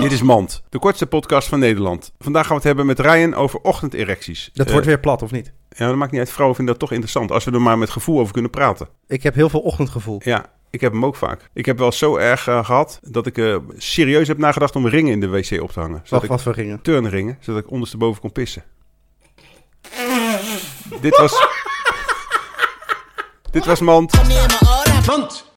Dit is Mand, de kortste podcast van Nederland. Vandaag gaan we het hebben met Ryan over ochtenderecties. Dat Eh, wordt weer plat, of niet? Ja, dat maakt niet uit. Vrouwen vinden dat toch interessant. Als we er maar met gevoel over kunnen praten. Ik heb heel veel ochtendgevoel. Ja, ik heb hem ook vaak. Ik heb wel zo erg eh, gehad dat ik eh, serieus heb nagedacht om ringen in de wc op te hangen. Zodat Wacht, ik wat voor ringen? turnringen, zodat ik ondersteboven kon pissen. Dit was... Dit was Mand. Want